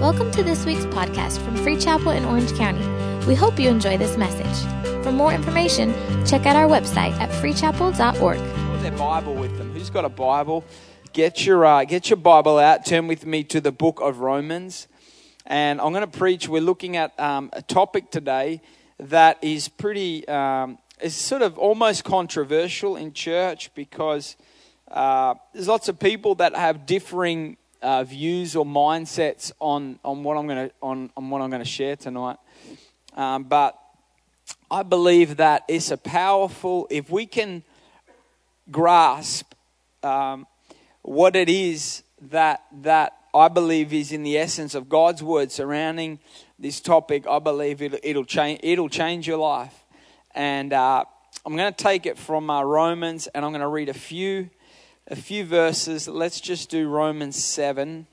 Welcome to this week's podcast from Free Chapel in Orange County. We hope you enjoy this message. For more information, check out our website at freechapel.org. Their Bible with them. Who's got a Bible? Get your uh, get your Bible out. Turn with me to the book of Romans, and I'm going to preach. We're looking at um, a topic today that is pretty um, is sort of almost controversial in church because uh, there's lots of people that have differing uh, views or mindsets on, on what I'm going to on, on what I'm going to share tonight. Um, but I believe that it's a powerful if we can grasp um, what it is that that I believe is in the essence of God's word surrounding this topic. I believe it'll, it'll change it'll change your life. And uh, I'm going to take it from uh, Romans, and I'm going to read a few a few verses. Let's just do Romans 7,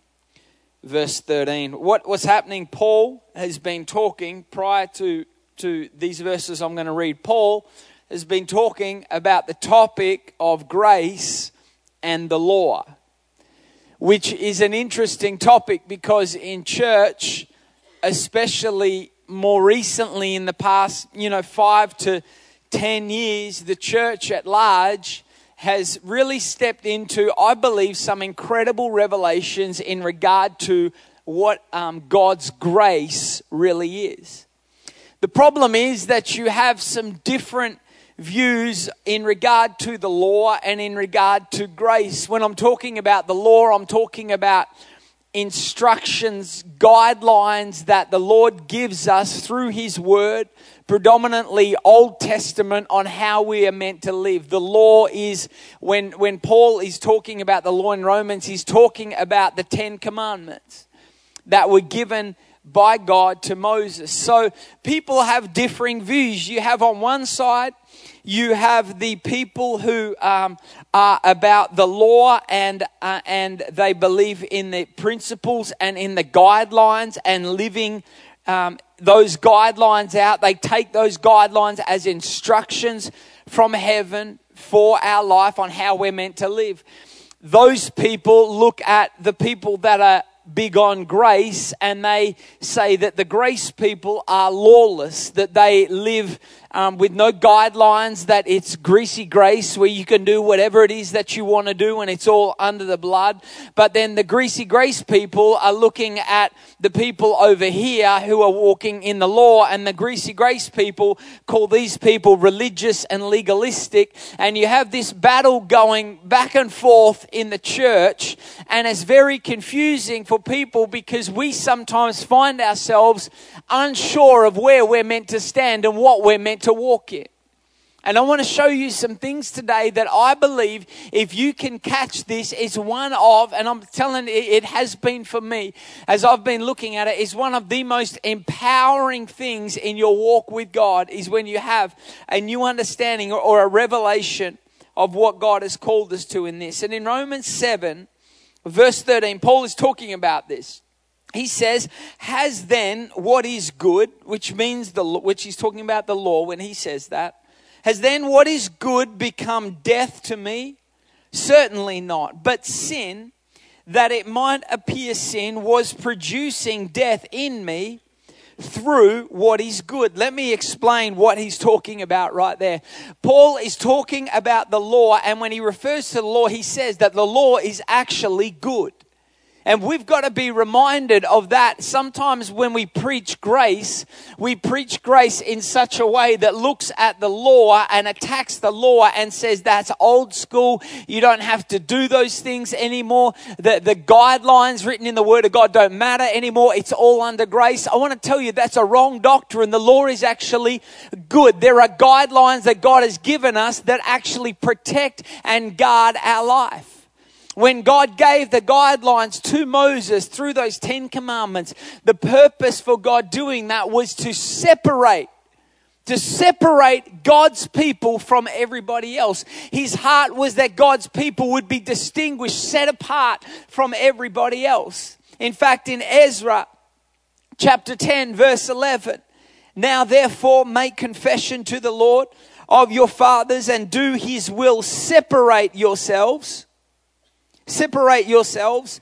verse 13. What, what's happening? Paul has been talking prior to, to these verses I'm going to read. Paul has been talking about the topic of grace and the law, which is an interesting topic because in church, especially more recently in the past, you know, five to ten years, the church at large has really stepped into, I believe, some incredible revelations in regard to what um, God's grace really is. The problem is that you have some different views in regard to the law and in regard to grace. When I'm talking about the law, I'm talking about instructions, guidelines that the Lord gives us through His Word predominantly Old Testament on how we are meant to live. The law is, when, when Paul is talking about the law in Romans, he's talking about the Ten Commandments that were given by God to Moses. So people have differing views. You have on one side, you have the people who um, are about the law and uh, and they believe in the principles and in the guidelines and living um, those guidelines out. They take those guidelines as instructions from heaven for our life on how we're meant to live. Those people look at the people that are big on grace and they say that the grace people are lawless, that they live um, with no guidelines, that it's greasy grace where you can do whatever it is that you want to do and it's all under the blood. But then the greasy grace people are looking at the people over here who are walking in the law, and the greasy grace people call these people religious and legalistic. And you have this battle going back and forth in the church, and it's very confusing for people because we sometimes find ourselves unsure of where we're meant to stand and what we're meant to walk in. And I want to show you some things today that I believe if you can catch this is one of, and I'm telling you, it has been for me as I've been looking at it, is one of the most empowering things in your walk with God is when you have a new understanding or a revelation of what God has called us to in this. And in Romans 7, verse 13, Paul is talking about this he says, has then what is good, which means the, which he's talking about the law when he says that, has then what is good become death to me? Certainly not. But sin, that it might appear sin, was producing death in me through what is good. Let me explain what he's talking about right there. Paul is talking about the law, and when he refers to the law, he says that the law is actually good. And we've got to be reminded of that. Sometimes when we preach grace, we preach grace in such a way that looks at the law and attacks the law and says that's old school. You don't have to do those things anymore. The, the guidelines written in the Word of God don't matter anymore. It's all under grace. I want to tell you that's a wrong doctrine. The law is actually good. There are guidelines that God has given us that actually protect and guard our life when God gave the guidelines to Moses through those Ten Commandments, the purpose for God doing that was to separate to separate God's people from everybody else. His heart was that God's people would be distinguished, set apart from everybody else. In fact, in Ezra chapter 10, verse 11, now therefore make confession to the Lord of your fathers and do his will, separate yourselves Separate yourselves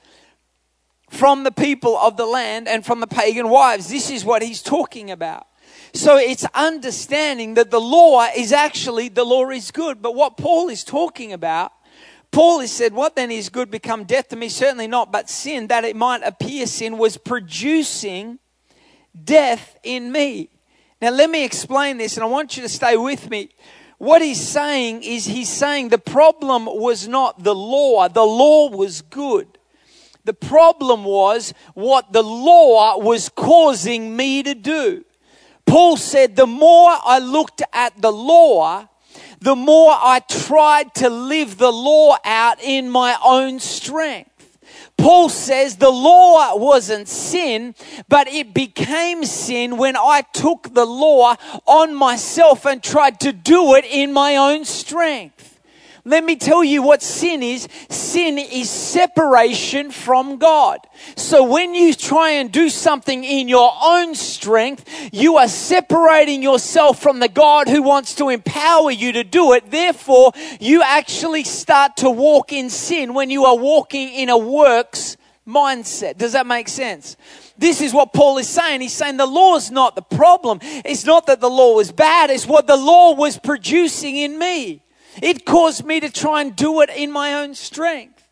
from the people of the land and from the pagan wives. This is what he's talking about. So it's understanding that the law is actually, the law is good. But what Paul is talking about, Paul has said, What then is good become death to me? Certainly not, but sin, that it might appear sin, was producing death in me. Now, let me explain this, and I want you to stay with me. What he's saying is, he's saying the problem was not the law, the law was good. The problem was what the law was causing me to do. Paul said, the more I looked at the law, the more I tried to live the law out in my own strength. Paul says the law wasn't sin, but it became sin when I took the law on myself and tried to do it in my own strength. Let me tell you what sin is. Sin is separation from God. So when you try and do something in your own strength, you are separating yourself from the God who wants to empower you to do it. Therefore, you actually start to walk in sin when you are walking in a works mindset. Does that make sense? This is what Paul is saying. He's saying the law is not the problem. It's not that the law was bad. It's what the law was producing in me. It caused me to try and do it in my own strength.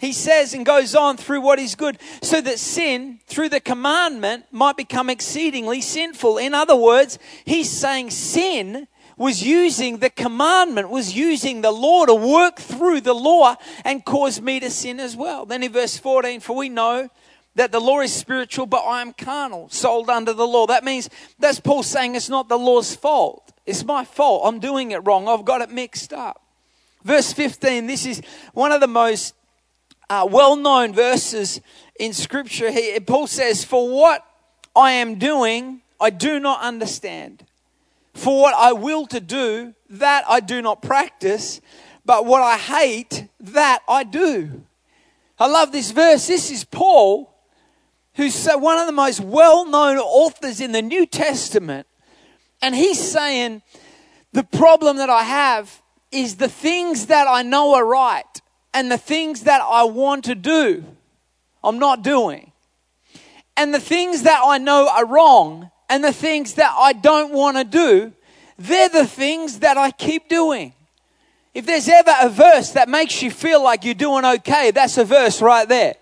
He says and goes on through what is good, so that sin, through the commandment, might become exceedingly sinful. In other words, he's saying sin was using the commandment, was using the law to work through the law and cause me to sin as well. Then in verse 14, for we know that the law is spiritual, but I am carnal, sold under the law. That means that's Paul saying it's not the law's fault. It's my fault. I'm doing it wrong. I've got it mixed up. Verse 15, this is one of the most uh, well known verses in Scripture. He, Paul says, For what I am doing, I do not understand. For what I will to do, that I do not practice. But what I hate, that I do. I love this verse. This is Paul, who's one of the most well known authors in the New Testament. And he's saying, the problem that I have is the things that I know are right and the things that I want to do, I'm not doing. And the things that I know are wrong and the things that I don't want to do, they're the things that I keep doing. If there's ever a verse that makes you feel like you're doing okay, that's a verse right there.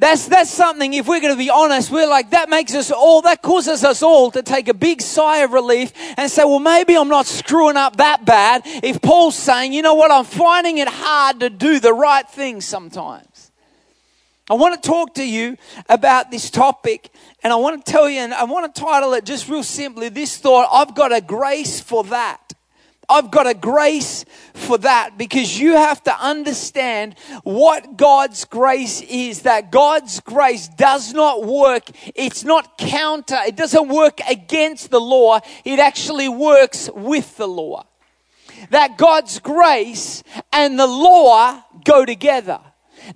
That's, that's something, if we're going to be honest, we're like, that makes us all, that causes us all to take a big sigh of relief and say, well, maybe I'm not screwing up that bad. If Paul's saying, you know what, I'm finding it hard to do the right thing sometimes. I want to talk to you about this topic and I want to tell you, and I want to title it just real simply this thought I've got a grace for that. I've got a grace for that because you have to understand what God's grace is. That God's grace does not work. It's not counter. It doesn't work against the law. It actually works with the law. That God's grace and the law go together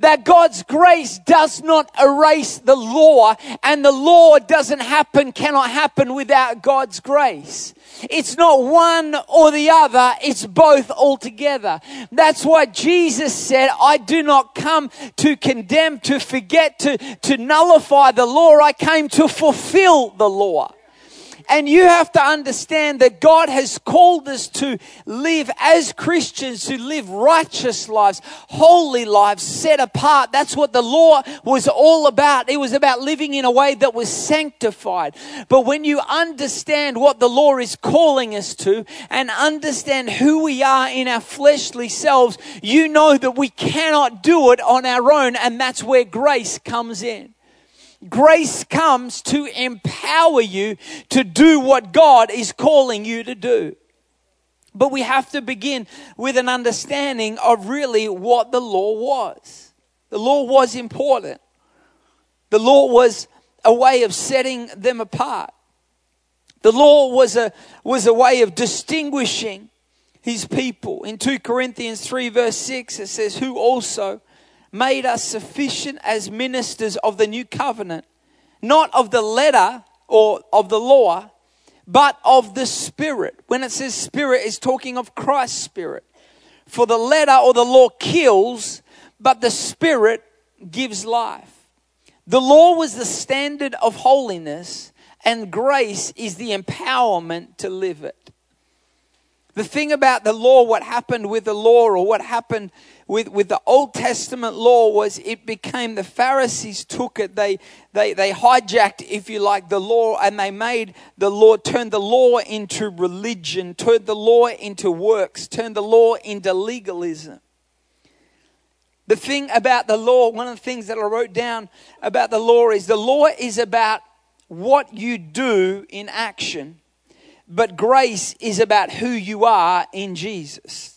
that God's grace does not erase the law and the law doesn't happen, cannot happen without God's grace. It's not one or the other, it's both altogether. That's why Jesus said, I do not come to condemn, to forget, to, to nullify the law. I came to fulfill the law. And you have to understand that God has called us to live as Christians, to live righteous lives, holy lives, set apart. That's what the law was all about. It was about living in a way that was sanctified. But when you understand what the law is calling us to and understand who we are in our fleshly selves, you know that we cannot do it on our own. And that's where grace comes in. Grace comes to empower you to do what God is calling you to do. But we have to begin with an understanding of really what the law was. The law was important. The law was a way of setting them apart. The law was a, was a way of distinguishing his people. In 2 Corinthians 3, verse 6, it says, Who also made us sufficient as ministers of the new covenant, not of the letter or of the law, but of the Spirit. When it says Spirit, it's talking of Christ's Spirit. For the letter or the law kills, but the Spirit gives life. The law was the standard of holiness, and grace is the empowerment to live it. The thing about the law, what happened with the law, or what happened with, with the Old Testament law, was it became the Pharisees took it, they, they, they hijacked, if you like, the law, and they made the law, turned the law into religion, turned the law into works, turned the law into legalism. The thing about the law, one of the things that I wrote down about the law is the law is about what you do in action but grace is about who you are in Jesus.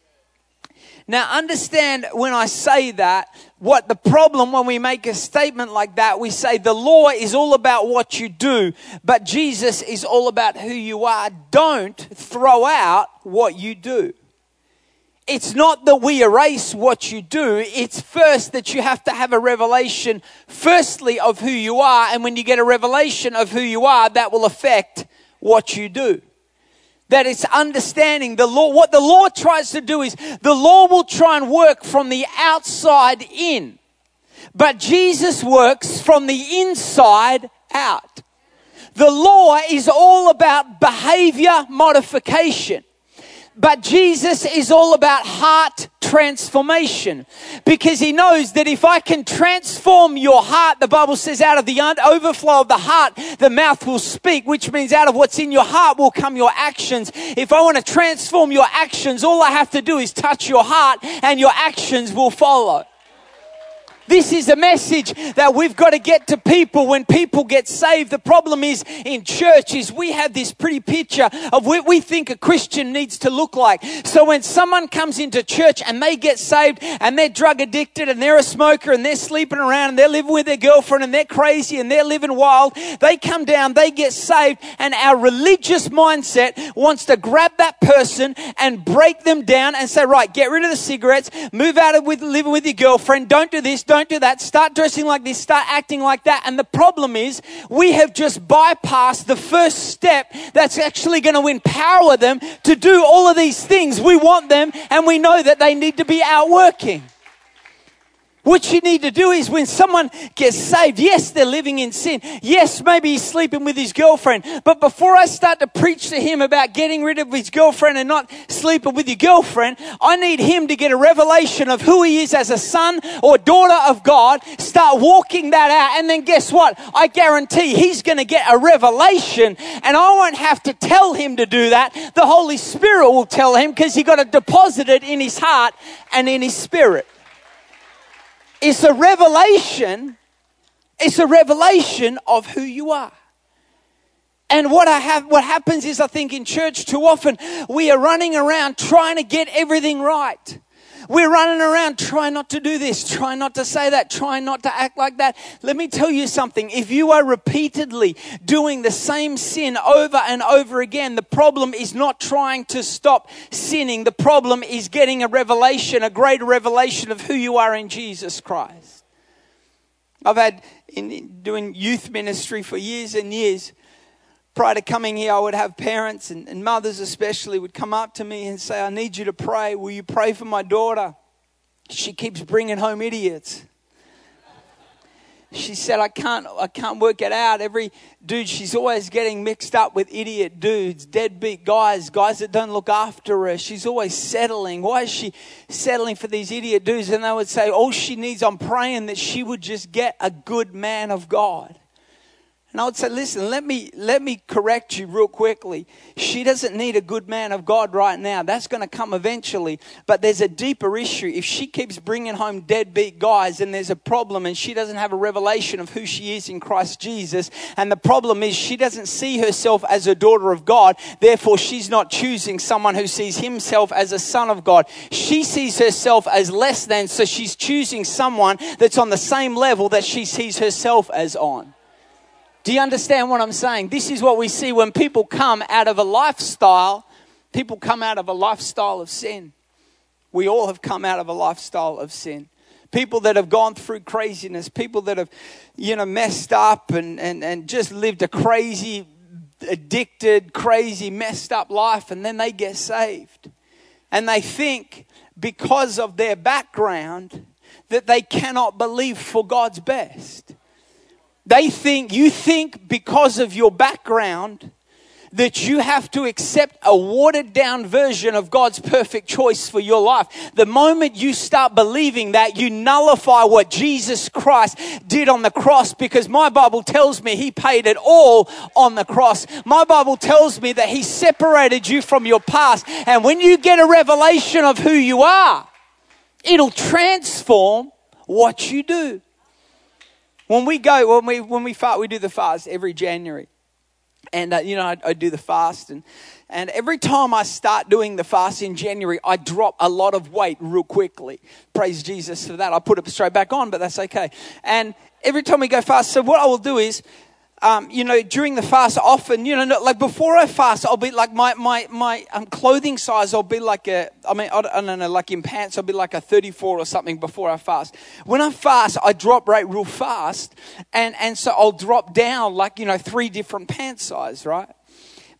Now, understand when I say that, what the problem when we make a statement like that, we say the law is all about what you do, but Jesus is all about who you are. Don't throw out what you do. It's not that we erase what you do. It's first that you have to have a revelation, firstly, of who you are. And when you get a revelation of who you are, that will affect what you do that it's understanding the law. What the law tries to do is the law will try and work from the outside in, but Jesus works from the inside out. The law is all about behavior modification. But Jesus is all about heart transformation because he knows that if I can transform your heart, the Bible says, out of the overflow of the heart, the mouth will speak, which means out of what's in your heart will come your actions. If I want to transform your actions, all I have to do is touch your heart and your actions will follow. This is a message that we've got to get to people when people get saved. The problem is in church is we have this pretty picture of what we think a Christian needs to look like. So when someone comes into church and they get saved and they're drug addicted and they're a smoker and they're sleeping around and they're living with their girlfriend and they're crazy and they're living wild, they come down, they get saved and our religious mindset wants to grab that person and break them down and say, right, get rid of the cigarettes, move out of with living with your girlfriend, don't do this, don't don't do that. Start dressing like this. Start acting like that. And the problem is we have just bypassed the first step that's actually going to empower them to do all of these things. We want them and we know that they need to be out working. What you need to do is when someone gets saved, yes, they're living in sin. Yes, maybe he's sleeping with his girlfriend. But before I start to preach to him about getting rid of his girlfriend and not sleeping with your girlfriend, I need him to get a revelation of who he is as a son or daughter of God, start walking that out. And then guess what? I guarantee he's going to get a revelation and I won't have to tell him to do that. The Holy Spirit will tell him because he got to deposit it in his heart and in his spirit. It's a revelation. It's a revelation of who you are. And what I have, what happens is I think in church too often we are running around trying to get everything right. We're running around trying not to do this, trying not to say that, trying not to act like that. Let me tell you something. If you are repeatedly doing the same sin over and over again, the problem is not trying to stop sinning. The problem is getting a revelation, a greater revelation of who you are in Jesus Christ. I've had in doing youth ministry for years and years prior to coming here, I would have parents and, and, mothers, especially, would come up to me and say, I need you to pray. Will you pray for my daughter? She keeps bringing home idiots. She said, I can't, I can't work it out. Every dude, she's always getting mixed up with idiot dudes, deadbeat guys, guys that don't look after her. She's always settling. Why is she settling for these idiot dudes? And they would say, All she needs, I'm praying that she would just get a good man of God. And I would say, listen, let me, let me correct you real quickly. She doesn't need a good man of God right now. That's going to come eventually. But there's a deeper issue. If she keeps bringing home deadbeat guys, then there's a problem and she doesn't have a revelation of who she is in Christ Jesus. And the problem is she doesn't see herself as a daughter of God. Therefore, she's not choosing someone who sees himself as a son of God. She sees herself as less than, so she's choosing someone that's on the same level that she sees herself as on. Do you understand what I'm saying? This is what we see when people come out of a lifestyle, people come out of a lifestyle of sin. We all have come out of a lifestyle of sin. People that have gone through craziness, people that have, you know, messed up and, and, and just lived a crazy, addicted, crazy, messed up life, and then they get saved. And they think because of their background that they cannot believe for God's best. They think, you think because of your background that you have to accept a watered down version of God's perfect choice for your life. The moment you start believing that, you nullify what Jesus Christ did on the cross because my Bible tells me he paid it all on the cross. My Bible tells me that he separated you from your past. And when you get a revelation of who you are, it'll transform what you do. When we go, when we, when we fast, we do the fast every January. And uh, you know I, I, do the fast and and every time i start doing the fast in january i drop a lot of weight real quickly. Praise jesus for that. I put it straight back on but that's okay. And every time we go fast so what i will do is um, you know, during the fast, often, you know, like before I fast, I'll be like my my my um, clothing size. I'll be like a, I mean, I don't, know, like in pants, I'll be like a 34 or something before I fast. When I fast, I drop rate real fast, and and so I'll drop down like you know three different pant size, right?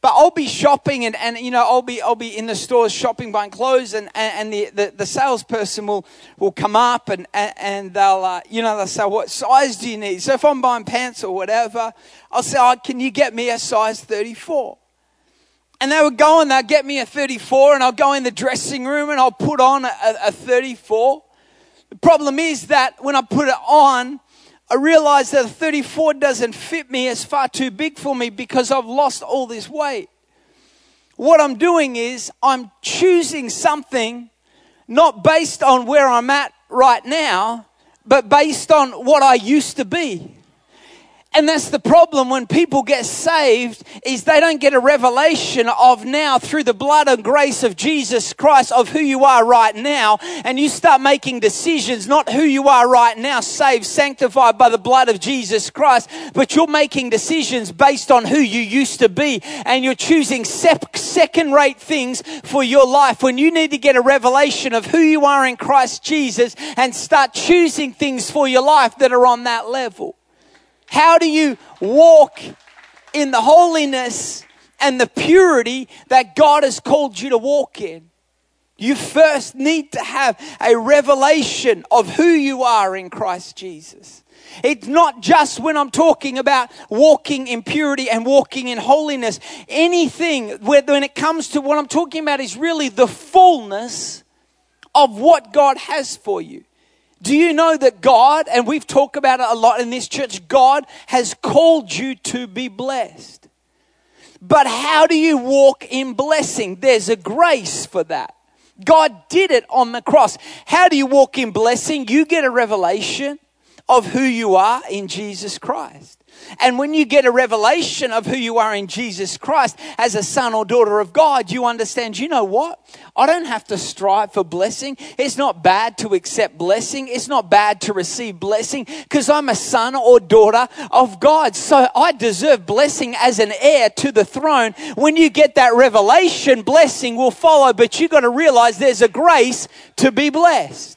But I'll be shopping and, and you know, I'll be, I'll be in the stores shopping, buying clothes and, and, the, the, the salesperson will, will come up and, and, they'll, uh, you know, they'll say, what size do you need? So if I'm buying pants or whatever, I'll say, oh, can you get me a size 34? And they would go and they'll get me a 34 and I'll go in the dressing room and I'll put on a, a 34. The problem is that when I put it on, I realize that a 34 doesn't fit me. It's far too big for me because I've lost all this weight. What I'm doing is I'm choosing something not based on where I'm at right now, but based on what I used to be. And that's the problem when people get saved is they don't get a revelation of now through the blood and grace of Jesus Christ of who you are right now. And you start making decisions, not who you are right now, saved, sanctified by the blood of Jesus Christ, but you're making decisions based on who you used to be. And you're choosing second rate things for your life when you need to get a revelation of who you are in Christ Jesus and start choosing things for your life that are on that level. How do you walk in the holiness and the purity that God has called you to walk in? You first need to have a revelation of who you are in Christ Jesus. It's not just when I'm talking about walking in purity and walking in holiness. Anything when it comes to what I'm talking about is really the fullness of what God has for you. Do you know that God, and we've talked about it a lot in this church, God has called you to be blessed. But how do you walk in blessing? There's a grace for that. God did it on the cross. How do you walk in blessing? You get a revelation of who you are in Jesus Christ. And when you get a revelation of who you are in Jesus Christ as a son or daughter of God, you understand, you know what? I don't have to strive for blessing. It's not bad to accept blessing. It's not bad to receive blessing because I'm a son or daughter of God. So I deserve blessing as an heir to the throne. When you get that revelation, blessing will follow, but you got to realize there's a grace to be blessed.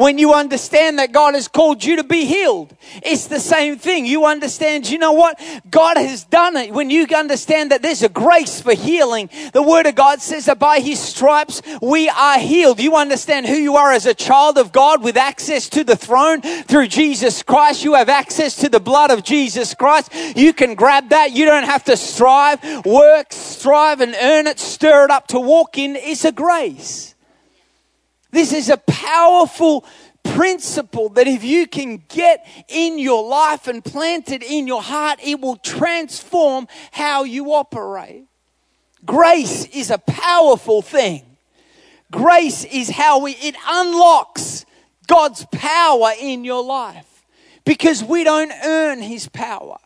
When you understand that God has called you to be healed, it's the same thing. You understand, you know what? God has done it. When you understand that there's a grace for healing, the Word of God says that by His stripes we are healed. You understand who you are as a child of God with access to the throne through Jesus Christ. You have access to the blood of Jesus Christ. You can grab that. You don't have to strive, work, strive and earn it, stir it up to walk in. It's a grace. This is a powerful principle that if you can get in your life and plant it in your heart, it will transform how you operate. Grace is a powerful thing. Grace is how we, it unlocks God's power in your life because we don't earn His power.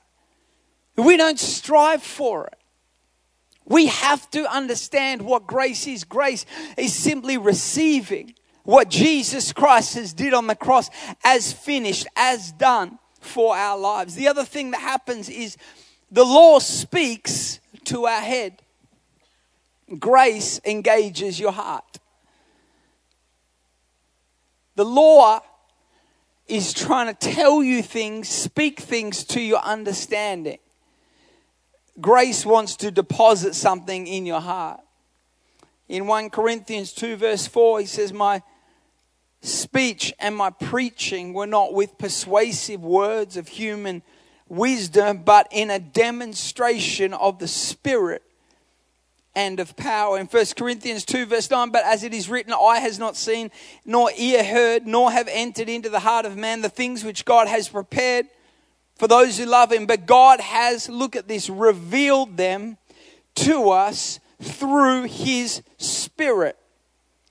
We don't strive for it. We have to understand what grace is. Grace is simply receiving what Jesus Christ has did on the cross as finished, as done for our lives. The other thing that happens is the law speaks to our head. Grace engages your heart. The law is trying to tell you things, speak things to your understanding. Grace wants to deposit something in your heart. In 1 Corinthians 2, verse 4, he says, My speech and my preaching were not with persuasive words of human wisdom, but in a demonstration of the Spirit and of power. In 1 Corinthians 2, verse 9, but as it is written, eye has not seen, nor ear heard, nor have entered into the heart of man the things which God has prepared for those who love him. But God has, look at this, revealed them to us through his Spirit.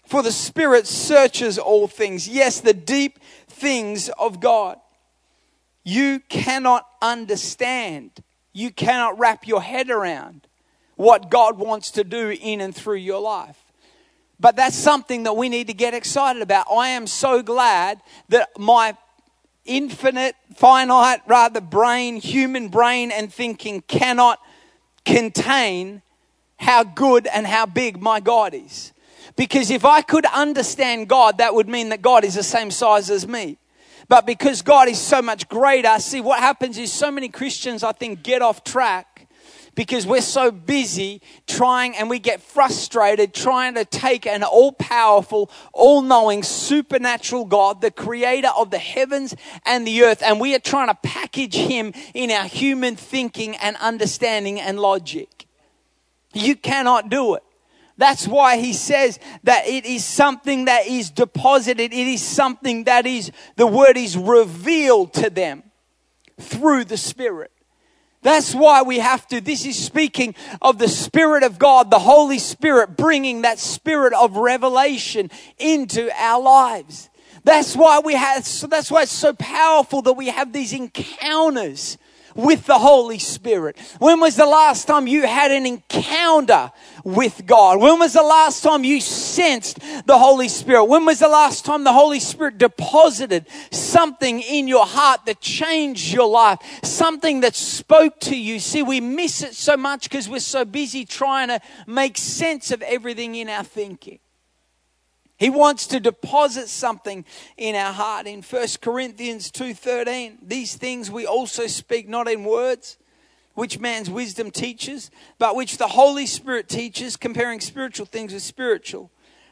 For the Spirit searches all things, yes, the deep things of God. You cannot understand, you cannot wrap your head around what God wants to do in and through your life. But that's something that we need to get excited about. I am so glad that my infinite, finite, rather brain, human brain and thinking cannot contain how good and how big my God is. Because if I could understand God, that would mean that God is the same size as me. But because God is so much greater, see what happens is so many Christians, I think, get off track because we're so busy trying and we get frustrated trying to take an all powerful, all knowing, supernatural God, the creator of the heavens and the earth, and we are trying to package him in our human thinking and understanding and logic. You cannot do it. That's why he says that it is something that is deposited. It is something that is, the word is revealed to them through the Spirit. That's why we have to. This is speaking of the Spirit of God, the Holy Spirit, bringing that spirit of revelation into our lives. That's why we have, so that's why it's so powerful that we have these encounters with the Holy Spirit? When was the last time you had an encounter with God? When was the last time you sensed the Holy Spirit? When was the last time the Holy Spirit deposited something in your heart that changed your life? Something that spoke to you? See, we miss it so much because we're so busy trying to make sense of everything in our thinking. He wants to deposit something in our heart. In 1 Corinthians 2:13, these things we also speak not in words, which man's wisdom teaches, but which the Holy Spirit teaches, comparing spiritual things with spiritual.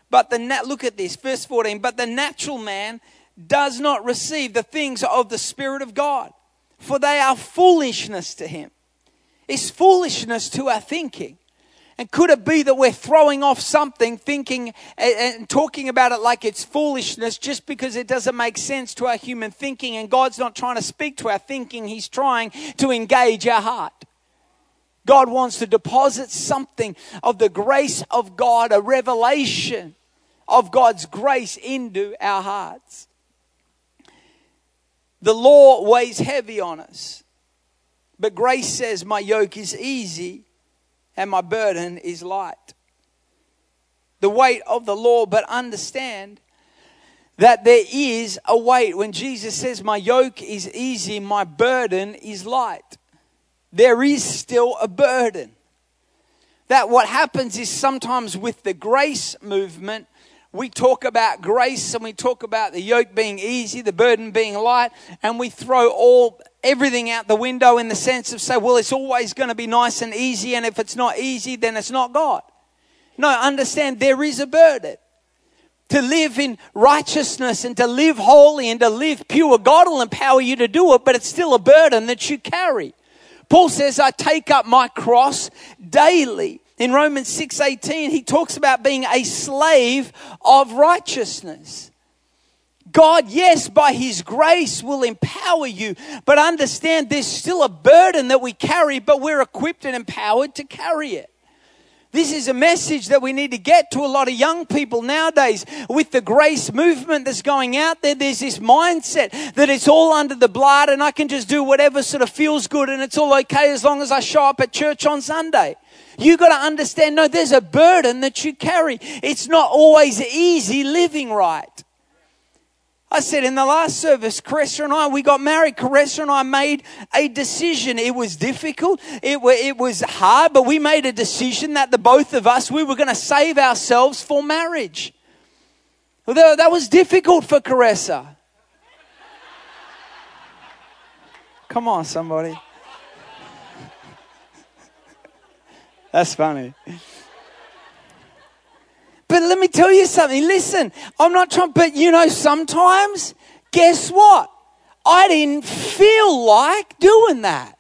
But the nat- look at this, verse 14, but the natural man does not receive the things of the Spirit of God, for they are foolishness to him. It's foolishness to our thinking. And could it be that we're throwing off something, thinking and talking about it like it's foolishness just because it doesn't make sense to our human thinking? And God's not trying to speak to our thinking, He's trying to engage our heart. God wants to deposit something of the grace of God, a revelation of God's grace into our hearts. The law weighs heavy on us, but grace says, My yoke is easy and my burden is light. The weight of the law, but understand that there is a weight. When Jesus says, My yoke is easy, my burden is light, there is still a burden. That what happens is sometimes with the grace movement, we talk about grace and we talk about the yoke being easy, the burden being light, and we throw all everything out the window in the sense of say, well, it's always going to be nice and easy, and if it's not easy, then it's not God. No, understand there is a burden. To live in righteousness and to live holy and to live pure, God will empower you to do it, but it's still a burden that you carry. Paul says, I take up my cross daily. In Romans 6:18, he talks about being a slave of righteousness. God, yes, by His grace will empower you, but understand there's still a burden that we carry, but we're equipped and empowered to carry it. This is a message that we need to get to a lot of young people nowadays. With the grace movement that's going out there, there's this mindset that it's all under the blood and I can just do whatever sort of feels good and it's all okay as long as I show up at church on Sunday. You got to understand, no, there's a burden that you carry. It's not always easy living right. I said in the last service, Caressa and I, we got married. Caressa and I made a decision. It was difficult. It, it was hard, but we made a decision that the both of us, we were going to save ourselves for marriage. Well, that was difficult for Caressa. Come on, somebody. That's funny. But let me tell you something. Listen, I'm not trying, but you know, sometimes, guess what? I didn't feel like doing that.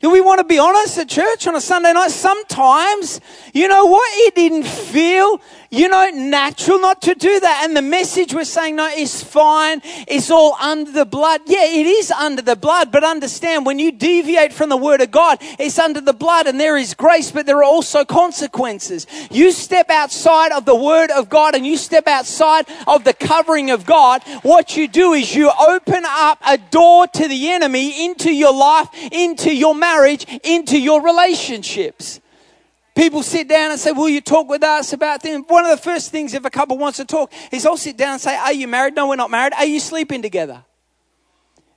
Do we want to be honest at church on a Sunday night? Sometimes, you know what? It didn't feel, you know, natural not to do that. And the message we're saying, no, it's fine. It's all under the blood. Yeah, it is under the blood, but understand when you deviate from the word of God, it's under the blood and there is grace, but there are also consequences. You step outside of the word of God and you step outside of the covering of God. What you do is you open up a door to the enemy into your life, into your marriage marriage into your relationships. People sit down and say, Will you talk with us about things? One of the first things if a couple wants to talk is I'll sit down and say, Are you married? No, we're not married. Are you sleeping together?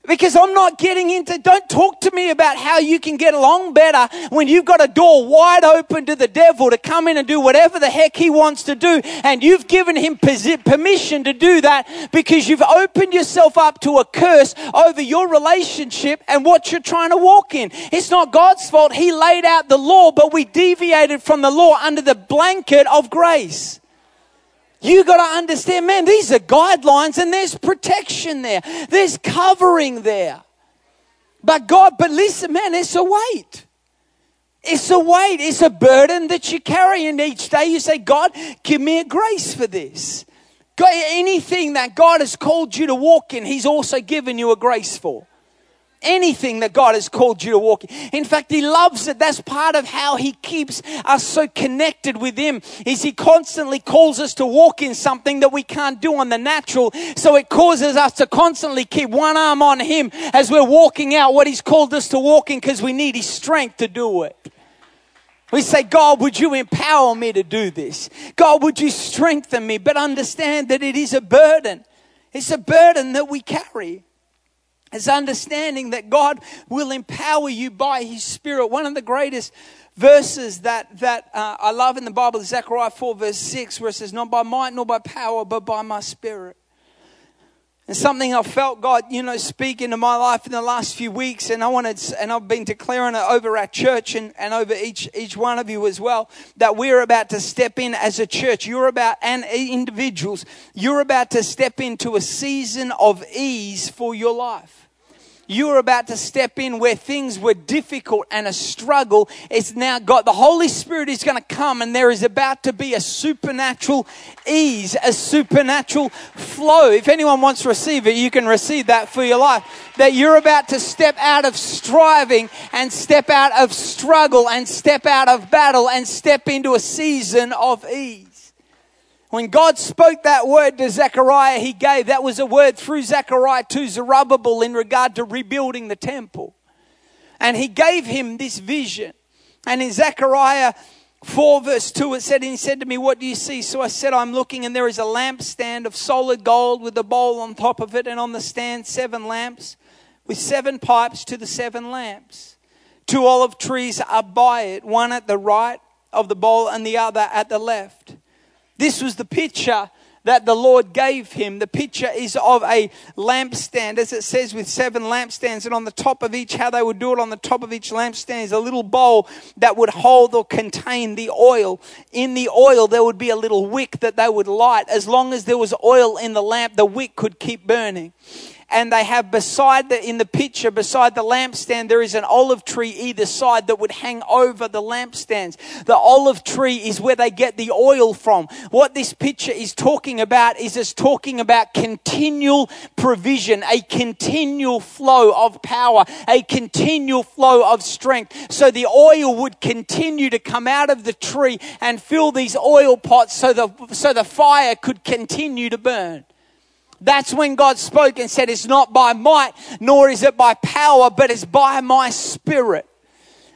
Because I'm not getting into, don't talk to me about how you can get along better when you've got a door wide open to the devil to come in and do whatever the heck he wants to do. And you've given him permission to do that because you've opened yourself up to a curse over your relationship and what you're trying to walk in. It's not God's fault. He laid out the law, but we deviated from the law under the blanket of grace. You got to understand, man, these are guidelines and there's protection there. There's covering there. But God, but listen, man, it's a weight. It's a weight. It's a burden that you carry. And each day you say, God, give me a grace for this. God, anything that God has called you to walk in, He's also given you a grace for anything that God has called you to walk in. In fact, He loves it. That's part of how He keeps us so connected with Him is He constantly calls us to walk in something that we can't do on the natural. So it causes us to constantly keep one arm on Him as we're walking out what He's called us to walk in because we need His strength to do it. We say, God, would you empower me to do this? God, would you strengthen me? But understand that it is a burden. It's a burden that we carry. It's understanding that God will empower you by His Spirit. One of the greatest verses that, that uh, I love in the Bible is Zechariah 4, verse 6, where it says, Not by might nor by power, but by my Spirit. And something I felt God, you know, speak into my life in the last few weeks, and I wanted, and I've been declaring it over our church and, and over each each one of you as well, that we're about to step in as a church. You're about and individuals. You're about to step into a season of ease for your life you're about to step in where things were difficult and a struggle. It's now got the Holy Spirit is going to come and there is about to be a supernatural ease, a supernatural flow. If anyone wants to receive it, you can receive that for your life. That you're about to step out of striving and step out of struggle and step out of battle and step into a season of ease. When God spoke that word to Zechariah, he gave, that was a word through Zechariah to Zerubbabel in regard to rebuilding the temple. And he gave him this vision. And in Zechariah 4 verse 2 it said, and he said to me, what do you see? So I said, I'm looking and there is a lampstand of solid gold with a bowl on top of it and on the stand seven lamps with seven pipes to the seven lamps. Two olive trees are by it, one at the right of the bowl and the other at the left. This was the picture that the Lord gave him. The picture is of a lampstand, as it says, with seven lampstands, and on the top of each, how they would do it on the top of each lampstand is a little bowl that would hold or contain the oil. In the oil, there would be a little wick that they would light. As long as there was oil in the lamp, the wick could keep burning and they have beside the in the picture beside the lampstand there is an olive tree either side that would hang over the lampstands. The olive tree is where they get the oil from. What this picture is talking about is it's talking about continual provision a continual flow of power a continual flow of strength. So the oil would continue to come out of the tree and fill these oil pots so the so the fire could continue to burn that's when God spoke and said, It's not by might, nor is it by power, but it's by my spirit.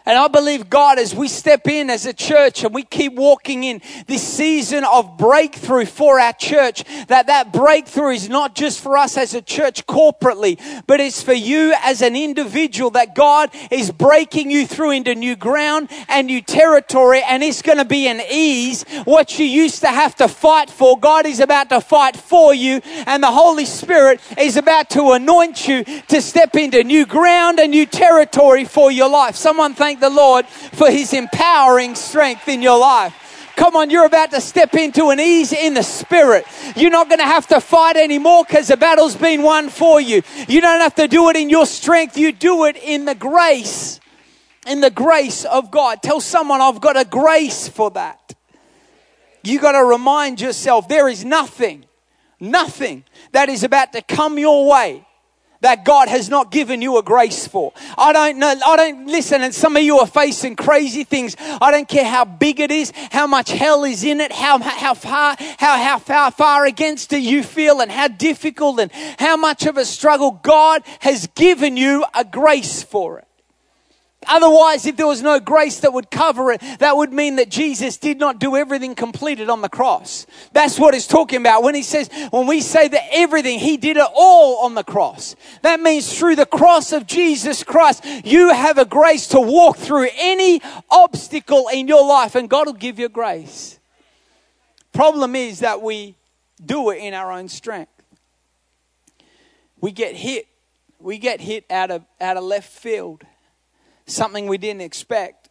And I believe God, as we step in as a church and we keep walking in this season of breakthrough for our church, that that breakthrough is not just for us as a church corporately, but it's for you as an individual that God is breaking you through into new ground and new territory and it's going to be an ease. What you used to have to fight for, God is about to fight for you and the Holy Spirit is about to anoint you to step into new ground and new territory for your life. Someone thank thank the Lord for his empowering strength in your life. Come on, you're about to step into an ease in the spirit. You're not going to have to fight anymore because the battle's been won for you. You don't have to do it in your strength. You do it in the grace, in the grace of God. Tell someone, I've got a grace for that. You got to remind yourself there is nothing, nothing that is about to come your way that God has not given you a grace for. I don't know, I don't listen, and some of you are facing crazy things. I don't care how big it is, how much hell is in it, how, how far, how, how far, far against it you feel, and how difficult and how much of a struggle. God has given you a grace for it. Otherwise, if there was no grace that would cover it, that would mean that Jesus did not do everything completed on the cross. That's what he's talking about when he says, when we say that everything, he did it all on the cross. That means through the cross of Jesus Christ, you have a grace to walk through any obstacle in your life and God will give you grace. Problem is that we do it in our own strength. We get hit. We get hit out of, out of left field something we didn't expect,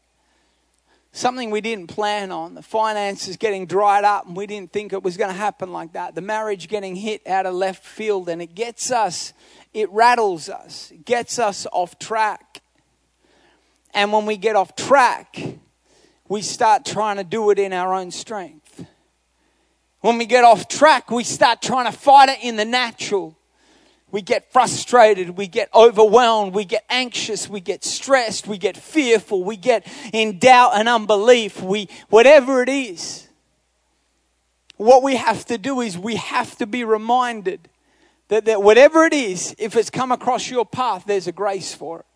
something we didn't plan on. The finances getting dried up, and we didn't think it was going to happen like that. The marriage getting hit out of left field, and it gets us, it rattles us, it gets us off track. And when we get off track, we start trying to do it in our own strength. When we get off track, we start trying to fight it in the natural we get frustrated, we get overwhelmed, we get anxious, we get stressed, we get fearful, we get in doubt and unbelief, we whatever it is. What we have to do is we have to be reminded that, that whatever it is, if it's come across your path, there's a grace for it.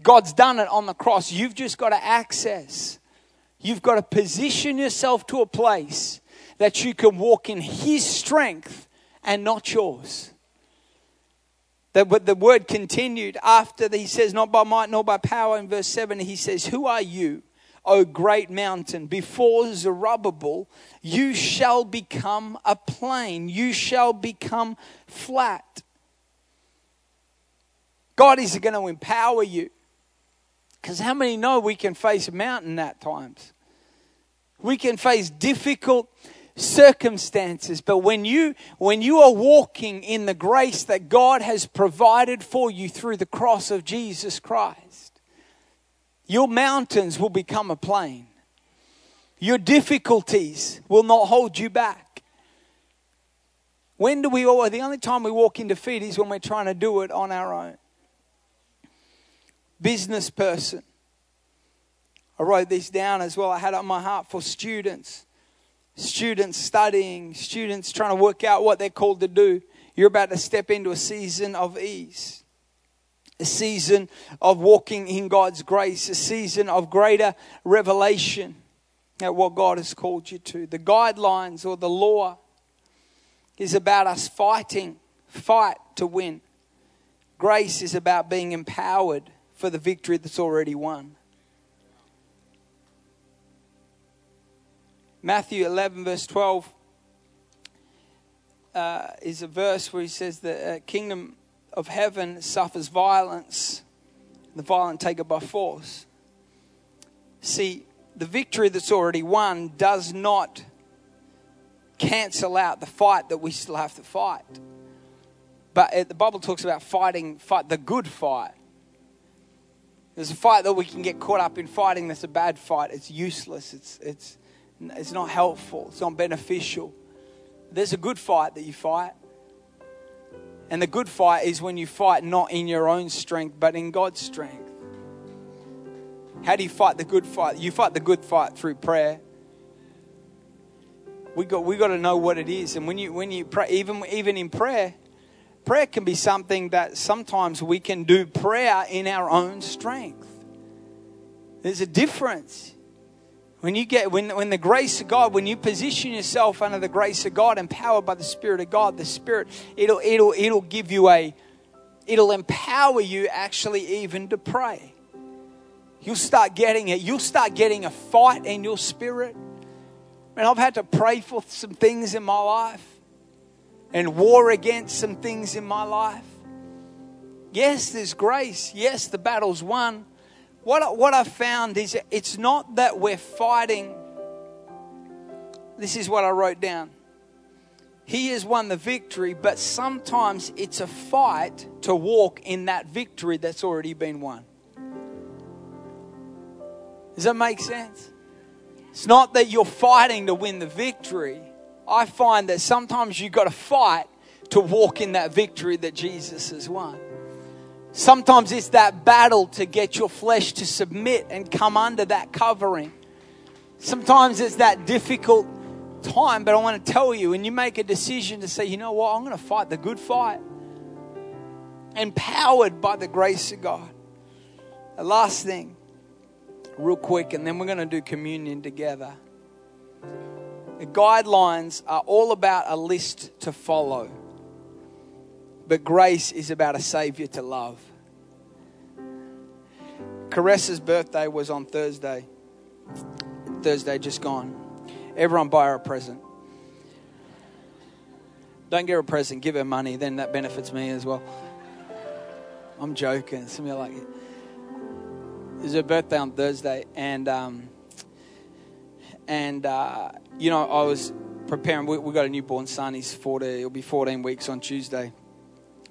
God's done it on the cross. You've just got to access. You've got to position yourself to a place that you can walk in His strength and not yours. The, the word continued after he says, Not by might nor by power. In verse 7, he says, Who are you, O great mountain? Before Zerubbabel, you shall become a plain, you shall become flat. God is going to empower you. Because how many know we can face a mountain at times? We can face difficult circumstances. But when you when you are walking in the grace that God has provided for you through the cross of Jesus Christ your mountains will become a plain. Your difficulties will not hold you back. When do we all the only time we walk in defeat is when we're trying to do it on our own. Business person. I wrote this down as well. I had it on my heart for students students studying, students trying to work out what they're called to do. You're about to step into a season of ease, a season of walking in God's grace, a season of greater revelation at what God has called you to. The guidelines or the law is about us fighting, fight to win. Grace is about being empowered for the victory that's already won. Matthew 11, verse 12, uh, is a verse where he says, The uh, kingdom of heaven suffers violence, the violent take it by force. See, the victory that's already won does not cancel out the fight that we still have to fight. But uh, the Bible talks about fighting, fight the good fight. There's a fight that we can get caught up in fighting that's a bad fight. It's useless. It's, it's, it's not helpful, it's not beneficial. There's a good fight that you fight. And the good fight is when you fight not in your own strength, but in God's strength. How do you fight the good fight? You fight the good fight through prayer. We got, we got to know what it is. And when you, when you pray, even, even in prayer, prayer can be something that sometimes we can do prayer in our own strength. There's a difference. When you get when when the grace of God, when you position yourself under the grace of God, empowered by the Spirit of God, the Spirit it'll it'll it'll give you a it'll empower you actually even to pray. You'll start getting it. You'll start getting a fight in your spirit. And I've had to pray for some things in my life and war against some things in my life. Yes, there's grace. Yes, the battle's won what, what I've found is it's not that we're fighting This is what I wrote down. He has won the victory, but sometimes it's a fight to walk in that victory that's already been won. Does that make sense? It's not that you're fighting to win the victory. I find that sometimes you've got to fight to walk in that victory that Jesus has won. Sometimes it's that battle to get your flesh to submit and come under that covering. Sometimes it's that difficult time, but I want to tell you, when you make a decision to say, you know what, I'm going to fight the good fight, empowered by the grace of God. The last thing, real quick, and then we're going to do communion together. The guidelines are all about a list to follow, but grace is about a Savior to love. Caressa's birthday was on Thursday. Thursday just gone. Everyone buy her a present. Don't give her a present, give her money, then that benefits me as well. I'm joking. Some of you like it. It was her birthday on Thursday, and um, and uh, you know I was preparing. We, we got a newborn son. He's 40. He'll be 14 weeks on Tuesday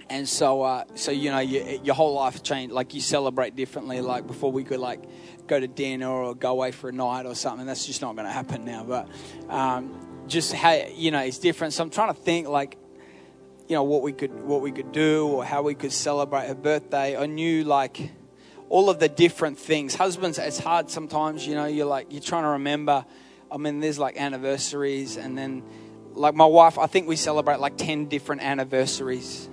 and so uh, so you know you, your whole life changed like you celebrate differently like before we could like go to dinner or go away for a night or something. That's just not going to happen now but um, just how you know it's different. So i'm trying to think like you know what we could what we could do or how we could celebrate her birthday. I knew like all of the different things. Husbands it's hard sometimes you know you're like you're trying to remember. I mean there's like anniversaries and then like my wife i think we celebrate like 10 different anniversaries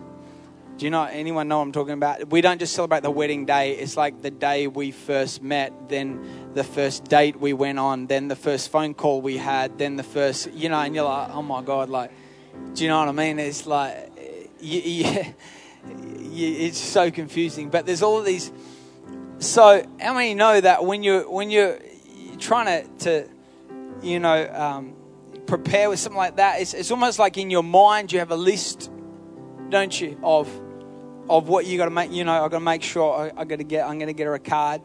do you know anyone know what I'm talking about? We don't just celebrate the wedding day. It's like the day we first met, then the first date we went on, then the first phone call we had, then the first, you know, and you're like, oh my God, like, do you know what I mean? It's like, yeah, it's so confusing. But there's all these. So how many know that when you're when you're trying to, to you know, um, prepare with something like that, it's, it's almost like in your mind you have a list, don't you, of of what you got to make. You know, I got to make sure I, I got to get. I'm going to get her a card,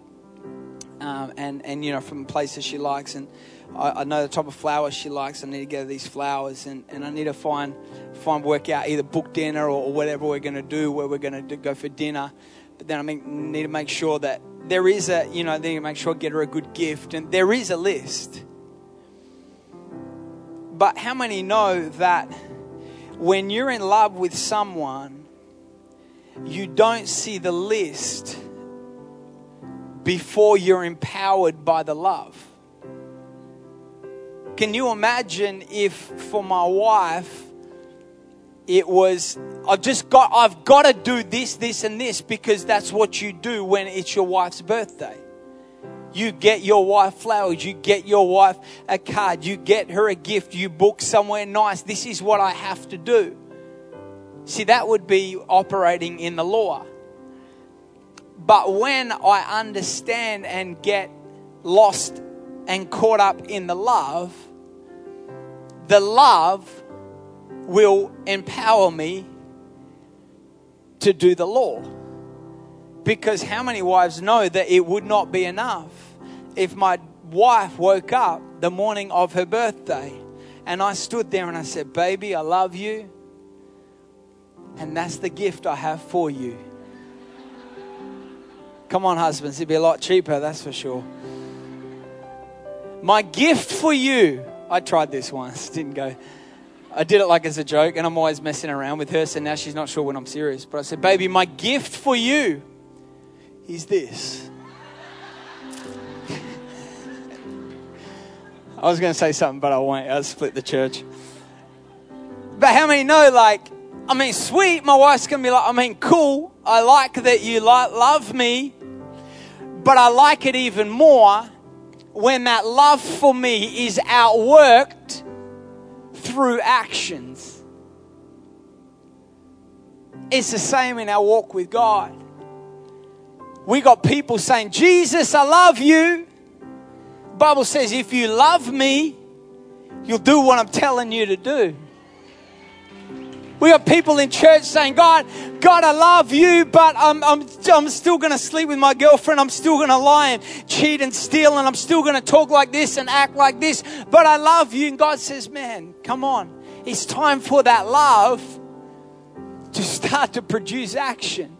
um, and and you know from places she likes, and I, I, know the type of flowers she likes. I need to get her these flowers, and, and I need to find find work out either book dinner or, or whatever we're going to do, where we're going to go for dinner. But then I need to make sure that there is a you know, need to make sure I get her a good gift, and there is a list. But how many know that when you're in love with someone? You don't see the list before you're empowered by the love. Can you imagine if for my wife it was I've just got I've got to do this this and this because that's what you do when it's your wife's birthday. You get your wife flowers, you get your wife a card, you get her a gift, you book somewhere nice. This is what I have to do. See, that would be operating in the law. But when I understand and get lost and caught up in the love, the love will empower me to do the law. Because how many wives know that it would not be enough if my wife woke up the morning of her birthday and I stood there and I said, Baby, I love you. And that's the gift I have for you. Come on, husbands, it'd be a lot cheaper, that's for sure. My gift for you. I tried this once, didn't go. I did it like as a joke, and I'm always messing around with her, so now she's not sure when I'm serious. But I said, Baby, my gift for you is this. I was going to say something, but I won't. I'll split the church. But how many know, like, I mean, sweet. My wife's going to be like, I mean, cool. I like that you like, love me. But I like it even more when that love for me is outworked through actions. It's the same in our walk with God. We got people saying, Jesus, I love you. Bible says, if you love me, you'll do what I'm telling you to do. We got people in church saying, God, God, I love you, but I'm, I'm, I'm still going to sleep with my girlfriend. I'm still going to lie and cheat and steal, and I'm still going to talk like this and act like this, but I love you. And God says, Man, come on. It's time for that love to start to produce action.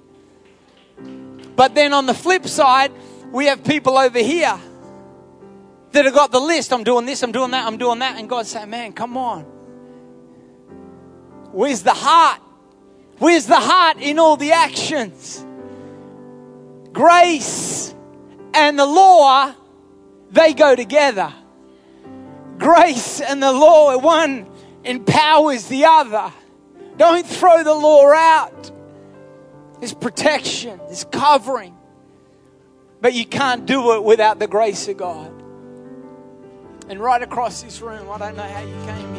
But then on the flip side, we have people over here that have got the list. I'm doing this, I'm doing that, I'm doing that. And God's saying, Man, come on. Where's the heart? Where's the heart in all the actions? Grace and the law, they go together. Grace and the law, one empowers the other. Don't throw the law out. There's protection, there's covering. But you can't do it without the grace of God. And right across this room, I don't know how you came here.